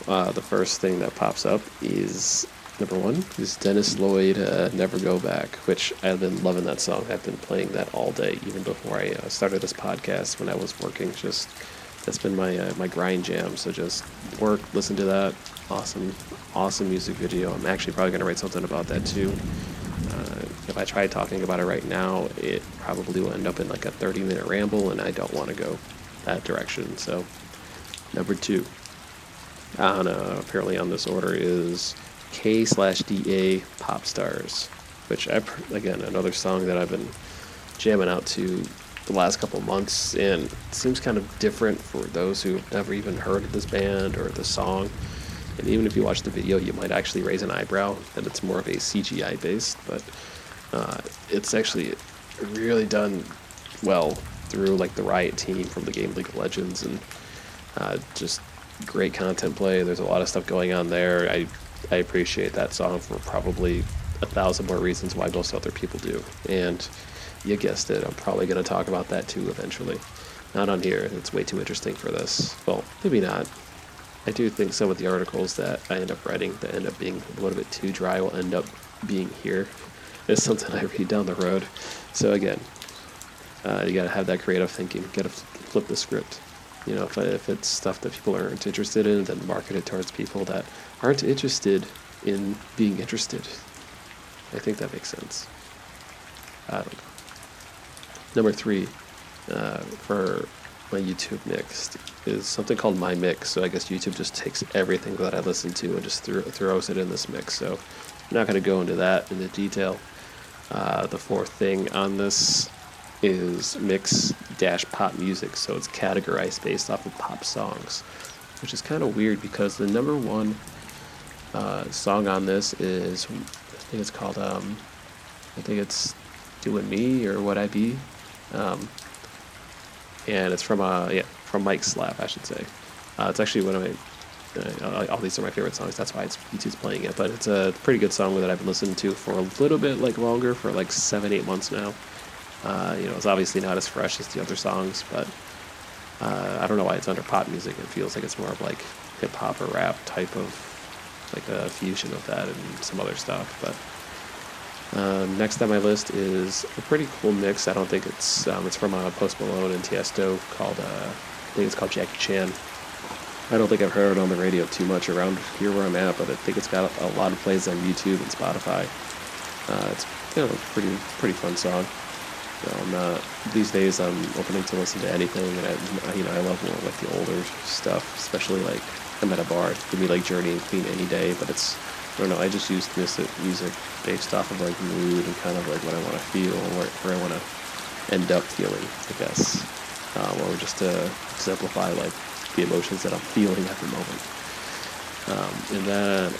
Uh, the first thing that pops up is number one is Dennis Lloyd, uh, "Never Go Back," which I've been loving that song. I've been playing that all day, even before I uh, started this podcast. When I was working, just that's been my uh, my grind jam. So just work, listen to that. Awesome, awesome music video. I'm actually probably gonna write something about that too. Uh, if I try talking about it right now, it probably will end up in like a 30 minute ramble, and I don't want to go that direction. So number two, on uh, apparently on this order is K slash DA Pop Stars, which I again another song that I've been jamming out to the last couple months, and seems kind of different for those who've never even heard of this band or the song. And even if you watch the video, you might actually raise an eyebrow that it's more of a CGI based, but uh, it's actually really done well through like the Riot team from the game League of Legends, and uh, just great content play. There's a lot of stuff going on there. I I appreciate that song for probably a thousand more reasons why most other people do, and you guessed it, I'm probably going to talk about that too eventually. Not on here, it's way too interesting for this. Well, maybe not. I do think some of the articles that I end up writing that end up being a little bit too dry will end up being here. It's something I read down the road. So again, uh, you gotta have that creative thinking. You gotta flip the script. You know, if, if it's stuff that people aren't interested in, then market it towards people that aren't interested in being interested. I think that makes sense. I don't know. Number three uh, for my YouTube mix is something called My Mix. So I guess YouTube just takes everything that I listen to and just th- throws it in this mix. So I'm not going to go into that into detail. Uh, the fourth thing on this is mix dash pop music. So it's categorized based off of pop songs, which is kind of weird because the number one uh, song on this is I think it's called um, I think it's "Doing Me" or "What I Be." Um, and it's from uh yeah from Mike Slap I should say. Uh, it's actually one of my uh, all these are my favorite songs. That's why it's YouTube's playing it. But it's a pretty good song that I've been listening to for a little bit like longer for like seven eight months now. Uh, you know, it's obviously not as fresh as the other songs, but uh, I don't know why it's under pop music. It feels like it's more of like hip hop or rap type of like a fusion of that and some other stuff. But Um, next on my list is a pretty cool mix. I don't think it's um, it's from uh, Post Malone and Tiesto called uh, I think it's called Jackie Chan. I don't think I've heard it on the radio too much around here where I'm at, but I think it's got a, a lot of plays on YouTube and Spotify. Uh, it's you know a pretty pretty fun song. You know, I'm not these days. I'm opening to listen to anything, and I you know I love more like the older stuff, especially like I'm at a bar. Give me like Journey and Queen any day, but it's I don't know. I just use music, music based off of like mood and kind of like what I want to feel and where, where I want to end up feeling, I guess, um, or just to exemplify like the emotions that I'm feeling at the moment. Um, and then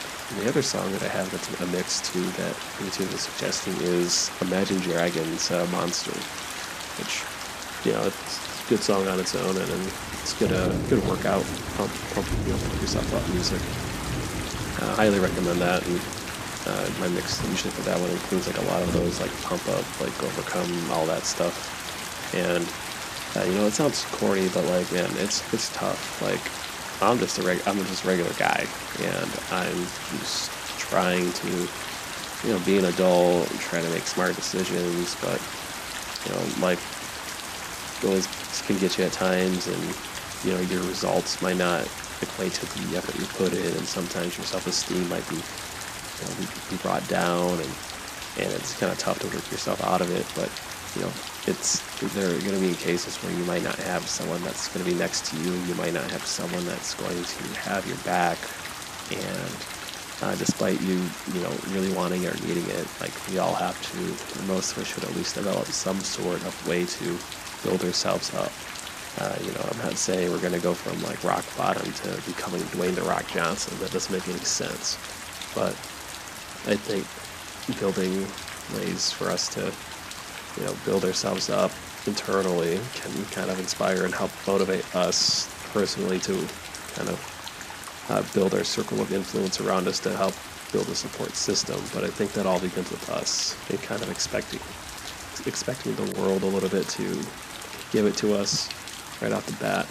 the other song that I have that's a mix to that YouTube is suggesting is Imagine Dragons uh, Monster, which you know it's a good song on its own and, and it's good uh, good workout pump pump you know pump yourself up music. Uh, highly recommend that. And uh, my mix usually for that one includes like a lot of those like pump up, like overcome, all that stuff. And uh, you know, it sounds corny, but like man, it's it's tough. Like I'm just a reg- I'm just a regular guy, and I'm just trying to you know be an adult and try to make smart decisions, but you know, life always can get you at times, and you know your results might not equate to the effort you put in, and sometimes your self-esteem might be, you know, be, brought down, and and it's kind of tough to work yourself out of it. But you know, it's there are going to be cases where you might not have someone that's going to be next to you. You might not have someone that's going to have your back, and uh, despite you, you know, really wanting or needing it, like we all have to, most of us should at least develop some sort of way to build ourselves up. Uh, you know, I'm not saying we're going to go from like rock bottom to becoming Dwayne the Rock Johnson. That doesn't make any sense. But I think building ways for us to, you know, build ourselves up internally can kind of inspire and help motivate us personally to kind of uh, build our circle of influence around us to help build a support system. But I think that all begins with us and kind of expecting expecting the world a little bit to give it to us right off the bat.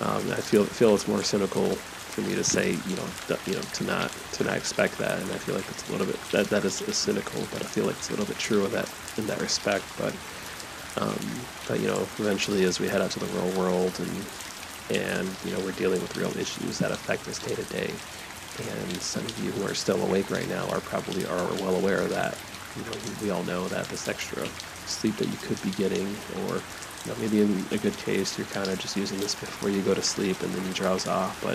Um, I feel feel it's more cynical for me to say, you know, you know, to not to not expect that, and I feel like it's a little bit that that is, is cynical, but I feel like it's a little bit true in that in that respect. But um, but you know, eventually, as we head out to the real world, and and you know, we're dealing with real issues that affect us day to day, and some of you who are still awake right now are probably are well aware of that. You know, we all know that this extra sleep that you could be getting, or you know, maybe in a good case, you're kind of just using this before you go to sleep and then you drowse off. But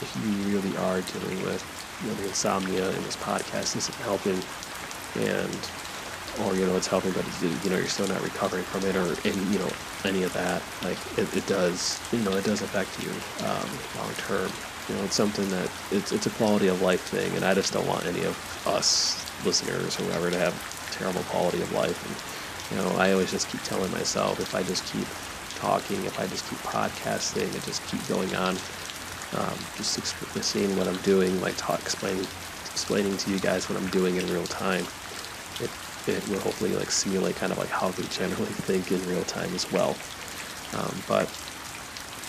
if you really are dealing with you know, the insomnia and this podcast isn't helping, and or you know it's helping, but you know you're still not recovering from it, or any you know any of that, like it, it does, you know, it does affect you um, long term. You know, it's something that it's it's a quality of life thing, and I just don't want any of us listeners or whoever to have terrible quality of life. And, you know, I always just keep telling myself if I just keep talking, if I just keep podcasting and just keep going on, um, just seeing what I'm doing, like talk, explaining, explaining to you guys what I'm doing in real time, it, it will hopefully like simulate kind of like how we generally think in real time as well. Um, but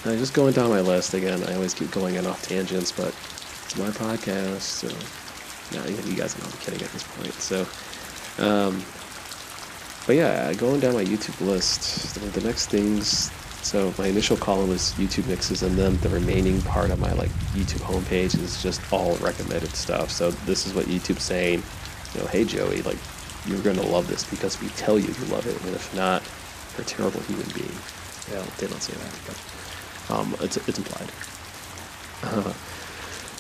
uh, just going down my list again, I always keep going on off tangents, but it's my podcast, so yeah, you guys know I'm kidding at this point. So, um, but yeah, going down my YouTube list, the, next things. So my initial column was YouTube mixes, and then the remaining part of my like YouTube homepage is just all recommended stuff. So this is what YouTube's saying. You know, hey Joey, like you're gonna love this because we tell you you love it, and if not, you're a terrible human being. Yeah, they don't say that, but um, it's it's implied. Uh,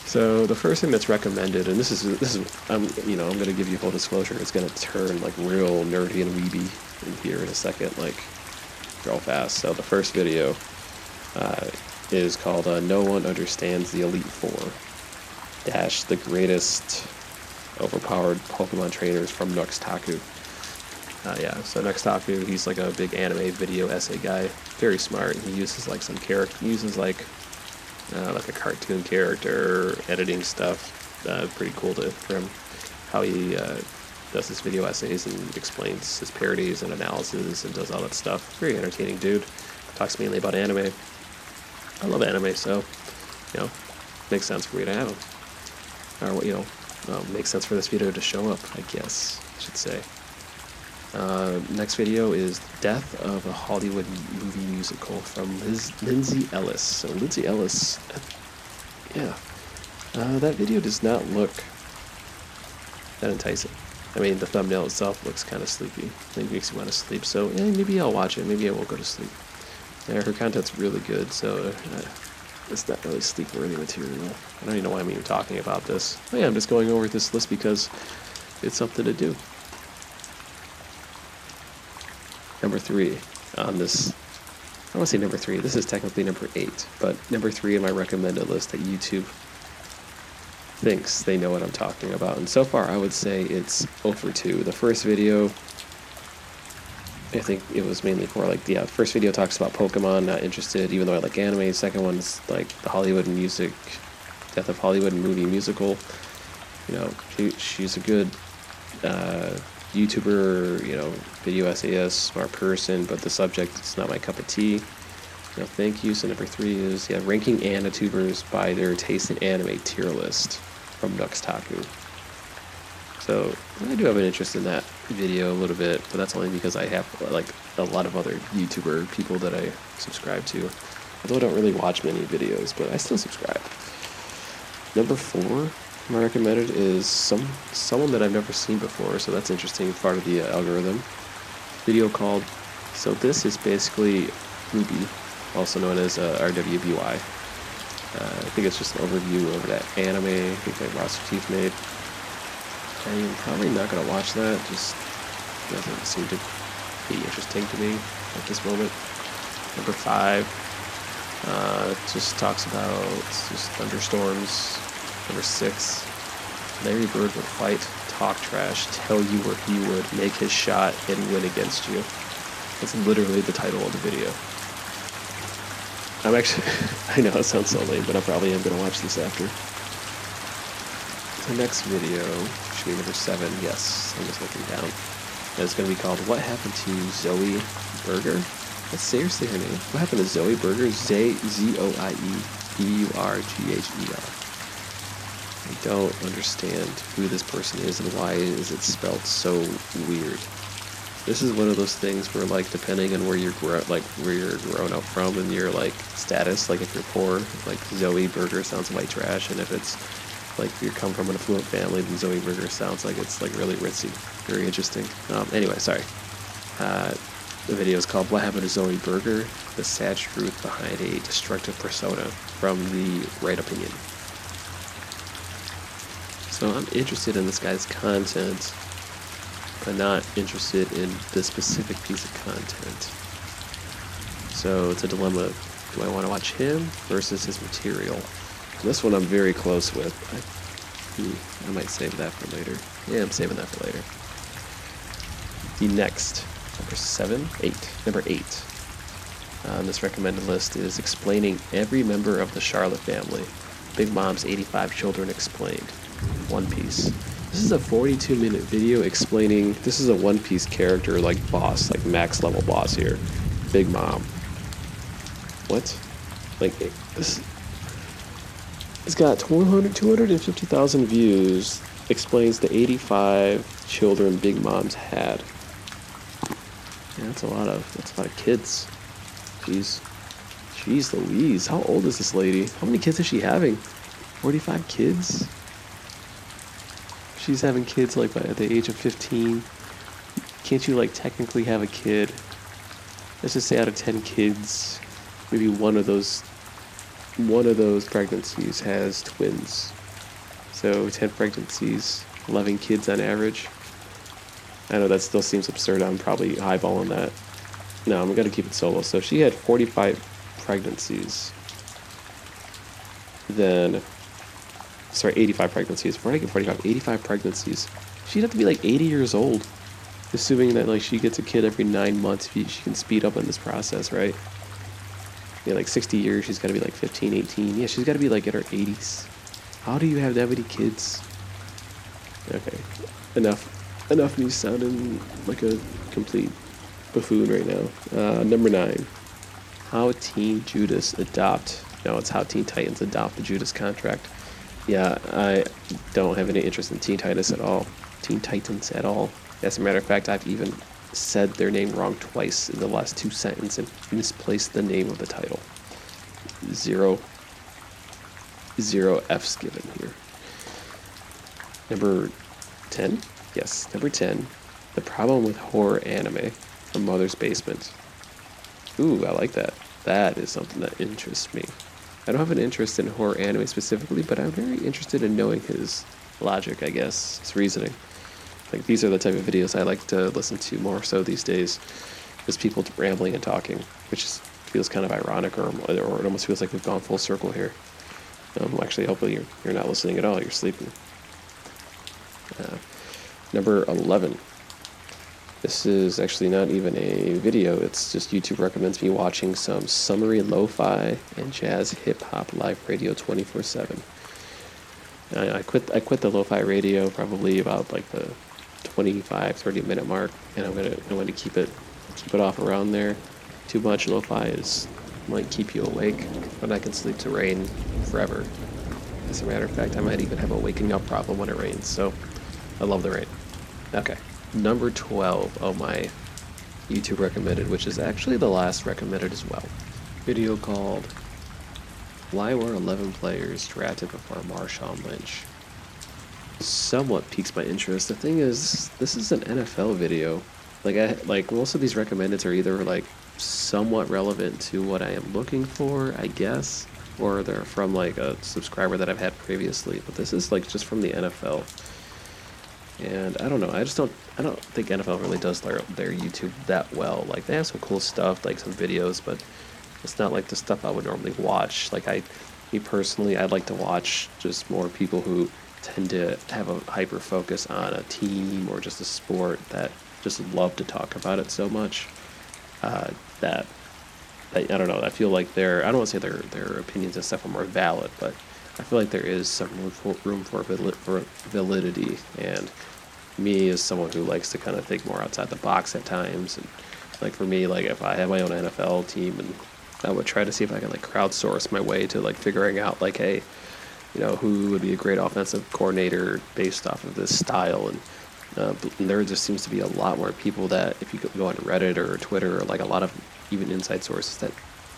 so the first thing that's recommended, and this is this is I'm you know I'm gonna give you full disclosure. It's gonna turn like real nerdy and weeby in here in a second, like real fast. So the first video uh, is called uh, "No One Understands the Elite Four dash the greatest overpowered Pokemon trainers from Nuxtaku." Uh, yeah, so Nuxtaku, he's like a big anime video essay guy, very smart. He uses like some character, uses like uh, like a cartoon character, editing stuff. Uh, pretty cool to him how he uh, does his video essays and explains his parodies and analysis and does all that stuff. Very entertaining dude. Talks mainly about anime. I love anime, so you know, makes sense for me to have him. Or you know, um, makes sense for this video to show up, I guess. I should say. Uh, next video is Death of a Hollywood Movie Musical from Liz, Lindsay Ellis. So Lindsay Ellis, yeah, uh, that video does not look that enticing. I mean, the thumbnail itself looks kind of sleepy. It makes you want to sleep. So eh, maybe I'll watch it. Maybe I won't go to sleep. Yeah, her content's really good, so uh, it's not really sleep-worthy material. I don't even know why I'm even talking about this. Oh yeah, I'm just going over this list because it's something to do. Number three on this, I want to say number three. This is technically number eight, but number three in my recommended list that YouTube thinks they know what I'm talking about. And so far, I would say it's over 2. The first video, I think it was mainly for like, yeah, first video talks about Pokemon, not interested, even though I like anime. Second one's like the Hollywood music, Death of Hollywood movie musical. You know, she, she's a good uh, YouTuber, you know, video essayist, smart person, but the subject is not my cup of tea. Know, thank you. So number three is yeah, ranking Anitubers by their taste in anime tier list from Nuxtaku. So I do have an interest in that video a little bit, but that's only because I have like a lot of other YouTuber people that I subscribe to. Although I don't really watch many videos, but I still subscribe. Number four my recommended is some someone that I've never seen before, so that's interesting. Part of the uh, algorithm. Video called. So this is basically Ruby, also known as uh, RWBY. Uh, I think it's just an overview of that anime. I think that Rooster Teeth made. I'm probably not gonna watch that. Just doesn't seem to be interesting to me at this moment. Number five. Uh, just talks about just thunderstorms Number six, Larry Bird would fight, talk trash, tell you where he would make his shot and win against you. That's literally the title of the video. I'm actually, I know it sounds so lame, but I probably am going to watch this after. The next video should be number seven. Yes, I'm just looking down. And it's going to be called What Happened to Zoe Burger? That's seriously her name. What happened to Zoe Burger? Z Z O I don't understand who this person is and why is it spelled so weird. This is one of those things where, like, depending on where you're gro- like where you're grown up from and your like status, like if you're poor, like Zoe Burger sounds white trash, and if it's like you come from an affluent family, then Zoe Burger sounds like it's like really ritzy, very interesting. Um, anyway, sorry. Uh, the video is called "What Happened to Zoe Burger: The Sad Truth Behind a Destructive Persona" from the Right Opinion. So I'm interested in this guy's content, but not interested in the specific piece of content. So it's a dilemma. Do I want to watch him versus his material? This one I'm very close with. I, hmm, I might save that for later. Yeah, I'm saving that for later. The next, number seven, eight, number eight on this recommended list is explaining every member of the Charlotte family. Big Mom's 85 Children Explained. One Piece. This is a 42 minute video explaining this is a One Piece character like boss, like max level boss here. Big Mom. What? Like this it's got 200 250,000 views. Explains the 85 children Big Mom's had. Yeah, that's a lot of that's a lot of kids. Jeez. Jeez Louise, how old is this lady? How many kids is she having? 45 kids? She's having kids like at the age of 15 can't you like technically have a kid? Let's just say out of 10 kids maybe one of those one of those pregnancies has twins. So 10 pregnancies 11 kids on average. I know that still seems absurd. I'm probably highballing that. No i'm gonna keep it solo. So she had 45 pregnancies then sorry, 85 pregnancies. 40, 45, 85 pregnancies. She'd have to be like 80 years old, assuming that like she gets a kid every nine months. She can speed up in this process, right? Yeah, like 60 years, she's got to be like 15, 18. Yeah, she's got to be like in her 80s. How do you have that many kids? Okay, enough. Enough me sounding like a complete buffoon right now. Uh, number nine. How Teen Judas adopt. No, it's how Teen Titans adopt the Judas contract. Yeah, I don't have any interest in Teen Titans at all. Teen Titans at all. As a matter of fact, I've even said their name wrong twice in the last two sentences and misplaced the name of the title. Zero, zero F's given here. Number 10? Yes, number 10. The problem with horror anime from Mother's Basement. Ooh, I like that. That is something that interests me. I don't have an interest in horror anime specifically, but I'm very interested in knowing his logic, I guess, his reasoning. Like these are the type of videos I like to listen to more so these days, is people rambling and talking, which is, feels kind of ironic, or, or it almost feels like we've gone full circle here. Um, actually, hopefully you're, you're not listening at all. You're sleeping. Uh, number 11. This is actually not even a video, it's just YouTube recommends me watching some summary lo fi and jazz hip hop live radio 24 7. I quit I quit the lo-fi radio probably about like the 25 30 minute mark and I'm gonna I'm gonna keep it keep it off around there. Too much lo-fi is might keep you awake, but I can sleep to rain forever. As a matter of fact, I might even have a waking up problem when it rains. So I love the rain. Okay, number 12 of my YouTube recommended, which is actually the last recommended as well. Video called why were 11 players drafted before Marshawn Lynch? Somewhat piques my interest. The thing is, this is an NFL video. Like I like most of these recommendeds are either like somewhat relevant to what I am looking for, I guess, or they're from like a subscriber that I've had previously. But this is like just from the NFL. And I don't know. I just don't. I don't think NFL really does their their YouTube that well. Like they have some cool stuff, like some videos, but it's not like the stuff I would normally watch. Like I, me personally, I'd like to watch just more people who tend to have a hyper focus on a team or just a sport that just love to talk about it so much uh, that, that I don't know. I feel like their I don't want to say their their opinions and stuff are more valid, but I feel like there is some room for, room for, for validity. And me as someone who likes to kind of think more outside the box at times, and like for me, like if I had my own NFL team and I would try to see if I can like crowdsource my way to like figuring out like, hey, you know, who would be a great offensive coordinator based off of this style. And, uh, there just seems to be a lot more people that if you go on Reddit or Twitter or like a lot of even inside sources that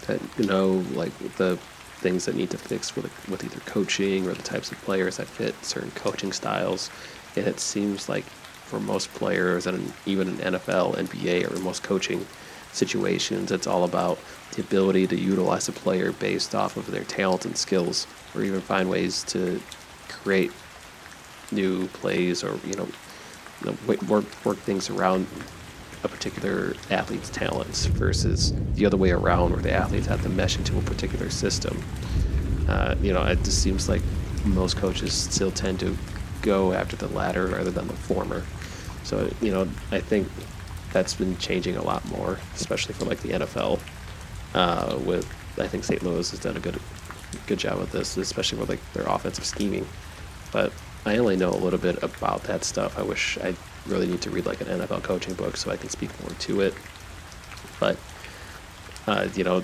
that know like the things that need to fix with with either coaching or the types of players that fit certain coaching styles. And it seems like for most players and even in NFL, NBA, or most coaching situations. It's all about the ability to utilize a player based off of their talent and skills, or even find ways to create new plays or you know, you know work work things around a particular athlete's talents versus the other way around, where the athletes have to mesh into a particular system. Uh, you know, it just seems like most coaches still tend to go after the latter rather than the former. So, you know, I think that's been changing a lot more, especially for like the NFL. Uh, with I think St. Louis has done a good good job with this, especially with like their offensive scheming. But I only know a little bit about that stuff. I wish I really need to read like an NFL coaching book so I can speak more to it. But uh, you know,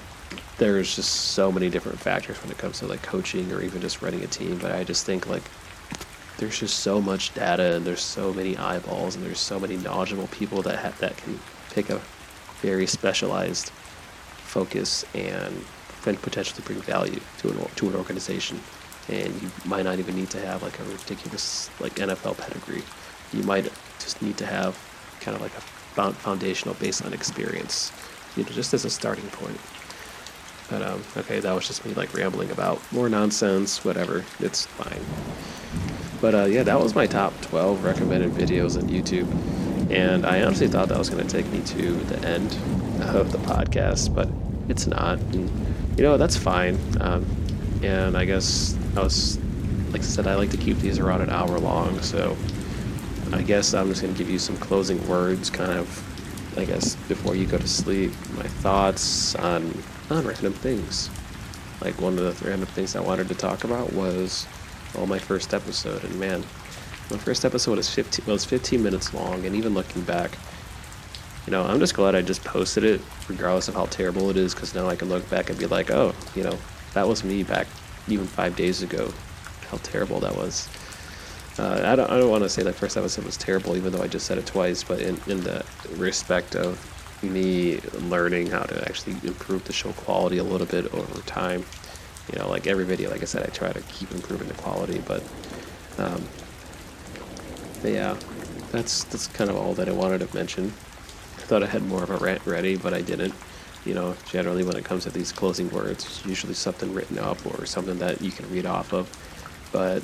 there's just so many different factors when it comes to like coaching or even just running a team. But I just think like there's just so much data and there's so many eyeballs and there's so many knowledgeable people that ha- that can pick a very specialized focus and can potentially bring value to an to an organization. And you might not even need to have like a ridiculous like NFL pedigree. You might just need to have kind of like a foundational baseline experience, you know, just as a starting point. But um, okay, that was just me like rambling about more nonsense, whatever. It's fine. But uh, yeah, that was my top 12 recommended videos on YouTube. And I honestly thought that was going to take me to the end of the podcast, but it's not. And, you know, that's fine. Um, and I guess I was, like I said, I like to keep these around an hour long. So I guess I'm just going to give you some closing words, kind of, I guess, before you go to sleep. My thoughts on, on random things. Like one of the random things I wanted to talk about was well, my first episode, and man, my first episode is 15. Well, it's 15 minutes long, and even looking back, you know, I'm just glad I just posted it, regardless of how terrible it is, because now I can look back and be like, oh, you know, that was me back even five days ago. How terrible that was. Uh, I don't, I don't want to say that first episode was terrible, even though I just said it twice, but in, in the respect of me learning how to actually improve the show quality a little bit over time. You know, like every video, like I said, I try to keep improving the quality, but, um, but yeah, that's that's kind of all that I wanted to mention. I thought I had more of a rant ready, but I didn't. You know, generally when it comes to these closing words, usually something written up or something that you can read off of. But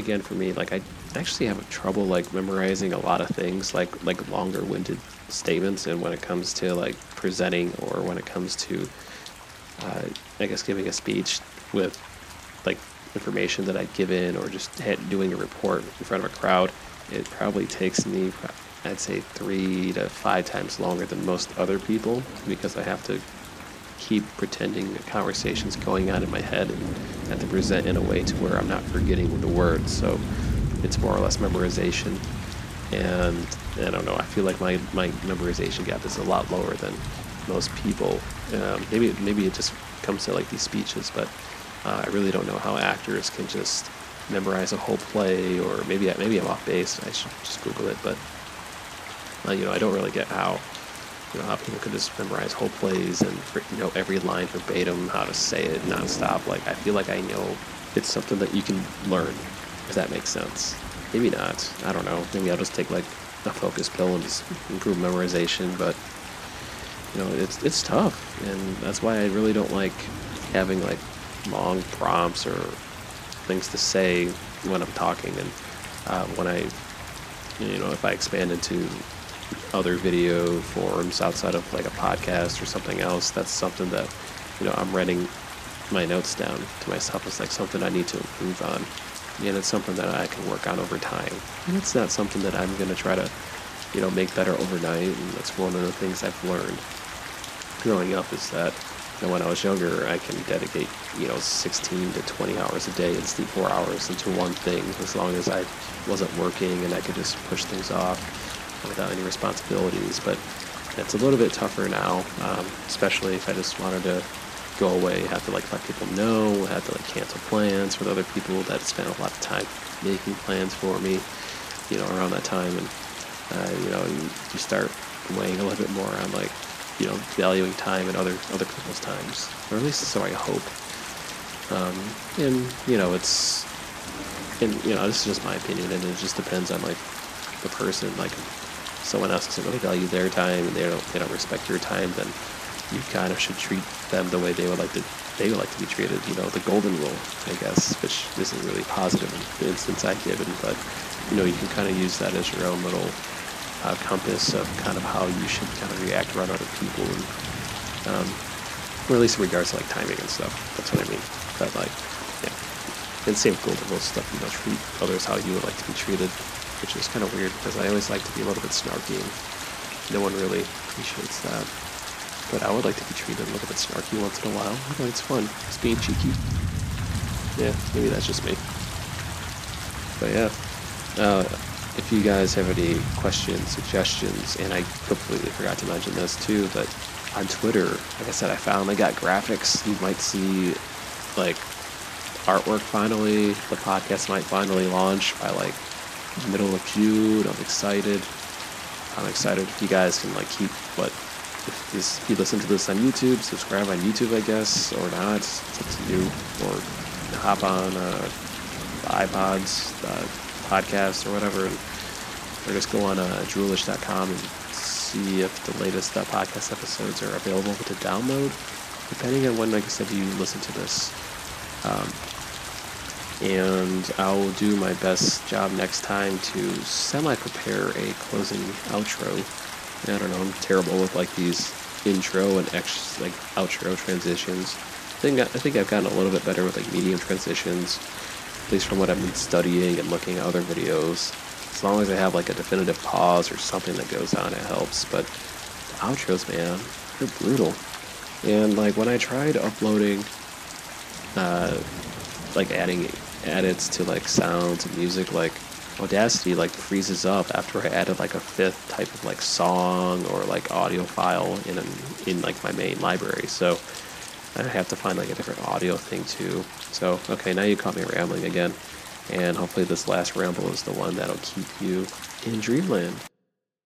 again, for me, like I actually have trouble like memorizing a lot of things, like like longer winded statements, and when it comes to like presenting or when it comes to, uh, I guess, giving a speech with like information that I'd given or just doing a report in front of a crowd, it probably takes me, I'd say, three to five times longer than most other people because I have to keep pretending the conversation's going on in my head and have to present in a way to where I'm not forgetting the words. So it's more or less memorization. And I don't know, I feel like my, my memorization gap is a lot lower than most people. Um, maybe maybe it just comes to like these speeches, but uh, I really don't know how actors can just memorize a whole play, or maybe maybe I'm off base. I should just Google it, but uh, you know I don't really get how you know how people could just memorize whole plays and know every line verbatim, how to say it nonstop. Like I feel like I know it's something that you can learn, if that makes sense. Maybe not. I don't know. Maybe I'll just take like a focus pill and just improve memorization. But you know, it's it's tough, and that's why I really don't like having like long prompts or things to say when I'm talking. And uh, when I, you know, if I expand into other video forms outside of like a podcast or something else, that's something that, you know, I'm writing my notes down to myself It's like something I need to improve on. And it's something that I can work on over time. And it's not something that I'm going to try to, you know, make better overnight. And that's one of the things I've learned growing up is that you know, when I was younger, I can dedicate, you know, 16 to 20 hours a day and sleep four hours into one thing as long as I wasn't working and I could just push things off without any responsibilities. But it's a little bit tougher now, um, especially if I just wanted to go away, have to like let people know, have to like cancel plans with other people that spent a lot of time making plans for me, you know, around that time. And, uh, you know, you, you start weighing a little bit more on like, you know, valuing time and other other people's times, or at least so I hope. Um, and you know, it's and you know, this is just my opinion, and it just depends on like the person. Like, someone else doesn't really value their time, and they don't they don't respect your time, then you kind of should treat them the way they would like to they would like to be treated. You know, the golden rule, I guess, which isn't really positive in the instance I've given, but you know, you can kind of use that as your own little uh, compass of kind of how you should kind of react around other people, and um, or at least in regards to like timing and stuff. That's what I mean. But like, yeah, and same with golden rule stuff. You know, treat others how you would like to be treated, which is kind of weird because I always like to be a little bit snarky, and no one really appreciates that. But I would like to be treated a little bit snarky once in a while. I think it's fun. It's being cheeky. Yeah, maybe that's just me. But yeah. Uh, if you guys have any questions, suggestions, and I completely forgot to mention this too, but on Twitter, like I said, I finally got graphics. You might see like artwork finally. The podcast might finally launch by like middle of June. I'm excited. I'm excited if you guys can like keep what if, this, if you listen to this on YouTube, subscribe on YouTube, I guess, or not. It's up to you. Or hop on uh, iPods, uh, podcasts, or whatever, or just go on uh, droolish.com and see if the latest uh, podcast episodes are available to download, depending on when, like I said, you listen to this. Um, and I'll do my best job next time to semi-prepare a closing outro. I don't know, I'm terrible with like these intro and ex like outro transitions. I think I think I've gotten a little bit better with like medium transitions, at least from what I've been studying and looking at other videos. As long as I have like a definitive pause or something that goes on, it helps. But the outros, man, they're brutal. And like when I tried uploading, uh, like adding edits to like sounds and music, like Audacity like freezes up after I added like a fifth type of like song or like audio file in an, in like my main library. So I have to find like a different audio thing too. So okay, now you caught me rambling again. And hopefully, this last ramble is the one that'll keep you in dreamland.